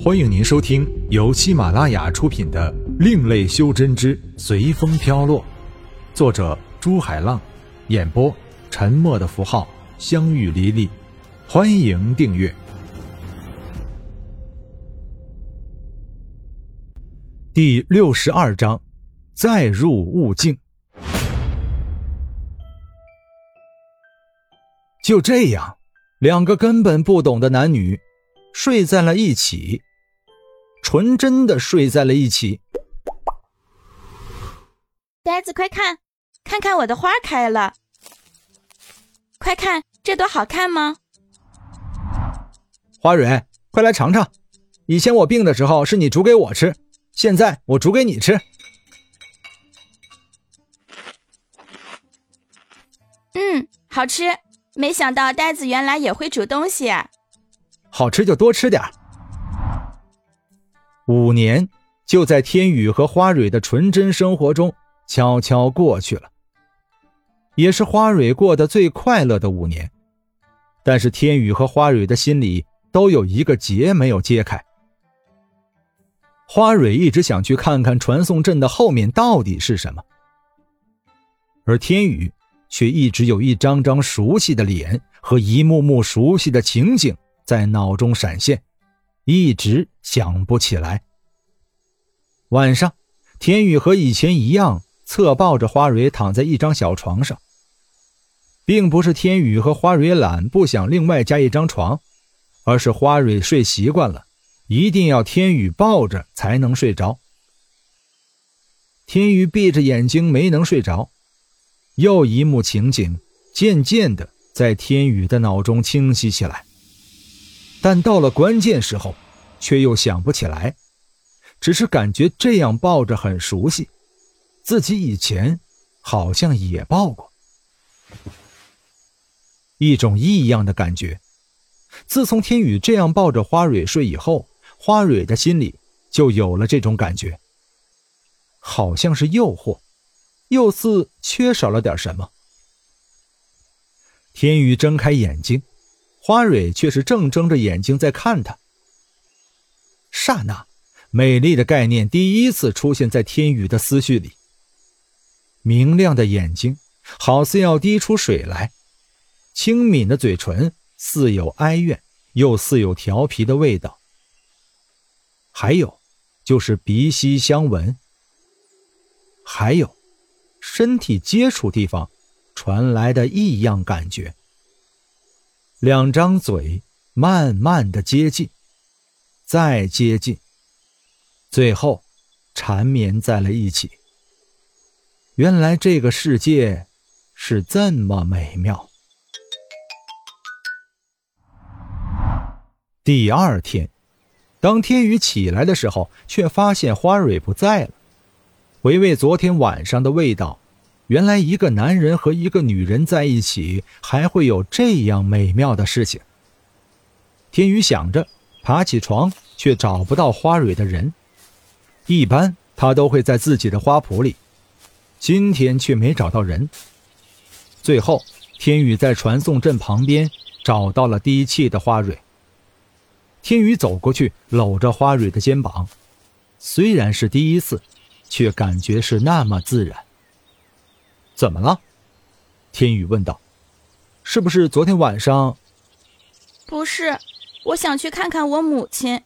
欢迎您收听由喜马拉雅出品的《另类修真之随风飘落》，作者朱海浪，演播沉默的符号、相遇离离。欢迎订阅。第六十二章，再入悟境。就这样，两个根本不懂的男女睡在了一起。纯真的睡在了一起。呆子，快看，看看我的花开了！快看，这朵好看吗？花蕊，快来尝尝。以前我病的时候是你煮给我吃，现在我煮给你吃。嗯，好吃。没想到呆子原来也会煮东西。好吃就多吃点。五年就在天宇和花蕊的纯真生活中悄悄过去了，也是花蕊过得最快乐的五年。但是天宇和花蕊的心里都有一个结没有揭开。花蕊一直想去看看传送阵的后面到底是什么，而天宇却一直有一张张熟悉的脸和一幕幕熟悉的情景在脑中闪现。一直想不起来。晚上，天宇和以前一样，侧抱着花蕊躺在一张小床上。并不是天宇和花蕊懒，不想另外加一张床，而是花蕊睡习惯了，一定要天宇抱着才能睡着。天宇闭着眼睛没能睡着，又一幕情景渐渐的在天宇的脑中清晰起来。但到了关键时候，却又想不起来，只是感觉这样抱着很熟悉，自己以前好像也抱过，一种异样的感觉。自从天宇这样抱着花蕊睡以后，花蕊的心里就有了这种感觉，好像是诱惑，又似缺少了点什么。天宇睁开眼睛。花蕊却是正睁着眼睛在看他。刹那，美丽的概念第一次出现在天宇的思绪里。明亮的眼睛好似要滴出水来，轻抿的嘴唇似有哀怨，又似有调皮的味道。还有，就是鼻息相闻。还有，身体接触地方传来的异样感觉。两张嘴慢慢的接近，再接近，最后缠绵在了一起。原来这个世界是这么美妙。第二天，当天宇起来的时候，却发现花蕊不在了。回味昨天晚上的味道。原来一个男人和一个女人在一起，还会有这样美妙的事情。天宇想着，爬起床，却找不到花蕊的人。一般他都会在自己的花圃里，今天却没找到人。最后，天宇在传送阵旁边找到了低气的花蕊。天宇走过去，搂着花蕊的肩膀，虽然是第一次，却感觉是那么自然。怎么了？天宇问道：“是不是昨天晚上？”“不是，我想去看看我母亲。”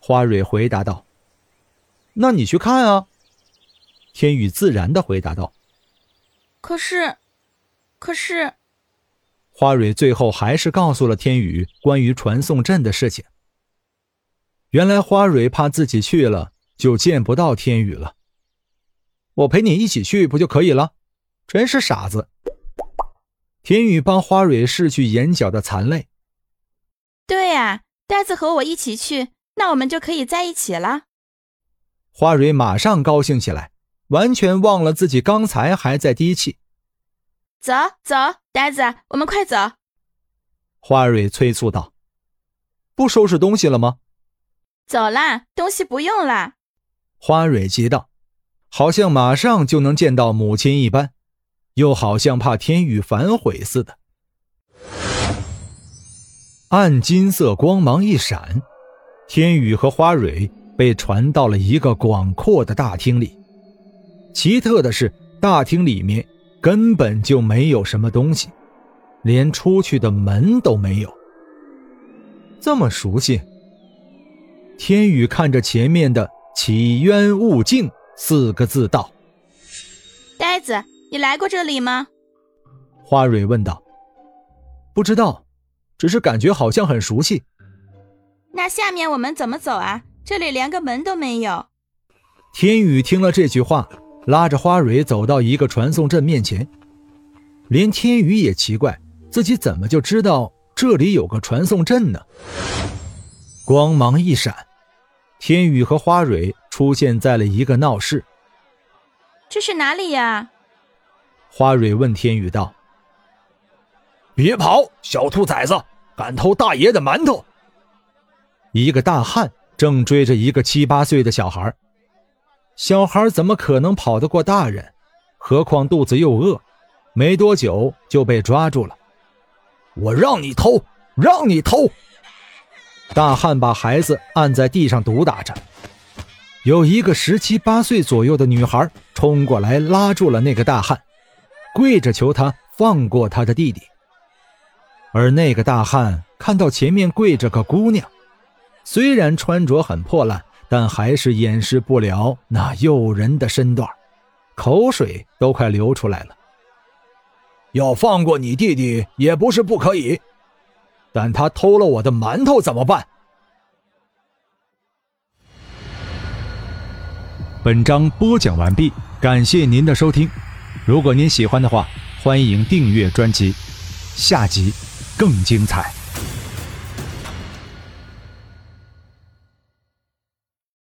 花蕊回答道。“那你去看啊。”天宇自然的回答道。“可是，可是……”花蕊最后还是告诉了天宇关于传送阵的事情。原来花蕊怕自己去了就见不到天宇了。我陪你一起去不就可以了？真是傻子！天宇帮花蕊拭去眼角的残泪。对呀，呆子和我一起去，那我们就可以在一起了。花蕊马上高兴起来，完全忘了自己刚才还在低气。走走，呆子，我们快走！花蕊催促道：“不收拾东西了吗？”走啦，东西不用啦。花蕊急道，好像马上就能见到母亲一般。又好像怕天宇反悔似的，暗金色光芒一闪，天宇和花蕊被传到了一个广阔的大厅里。奇特的是，大厅里面根本就没有什么东西，连出去的门都没有。这么熟悉。天宇看着前面的“起冤勿近”四个字道：“呆子，你来过这里吗？”花蕊问道。“不知道，只是感觉好像很熟悉。”那下面我们怎么走啊？这里连个门都没有。天宇听了这句话，拉着花蕊走到一个传送阵面前。连天宇也奇怪，自己怎么就知道这里有个传送阵呢？光芒一闪，天宇和花蕊出现在了一个闹市。这是哪里呀？花蕊问天宇道：“别跑，小兔崽子，敢偷大爷的馒头！”一个大汉正追着一个七八岁的小孩，小孩怎么可能跑得过大人？何况肚子又饿，没多久就被抓住了。我让你偷，让你偷！大汉把孩子按在地上毒打着。有一个十七八岁左右的女孩冲过来拉住了那个大汉，跪着求他放过他的弟弟。而那个大汉看到前面跪着个姑娘。虽然穿着很破烂，但还是掩饰不了那诱人的身段，口水都快流出来了。要放过你弟弟也不是不可以，但他偷了我的馒头怎么办？本章播讲完毕，感谢您的收听。如果您喜欢的话，欢迎订阅专辑，下集更精彩。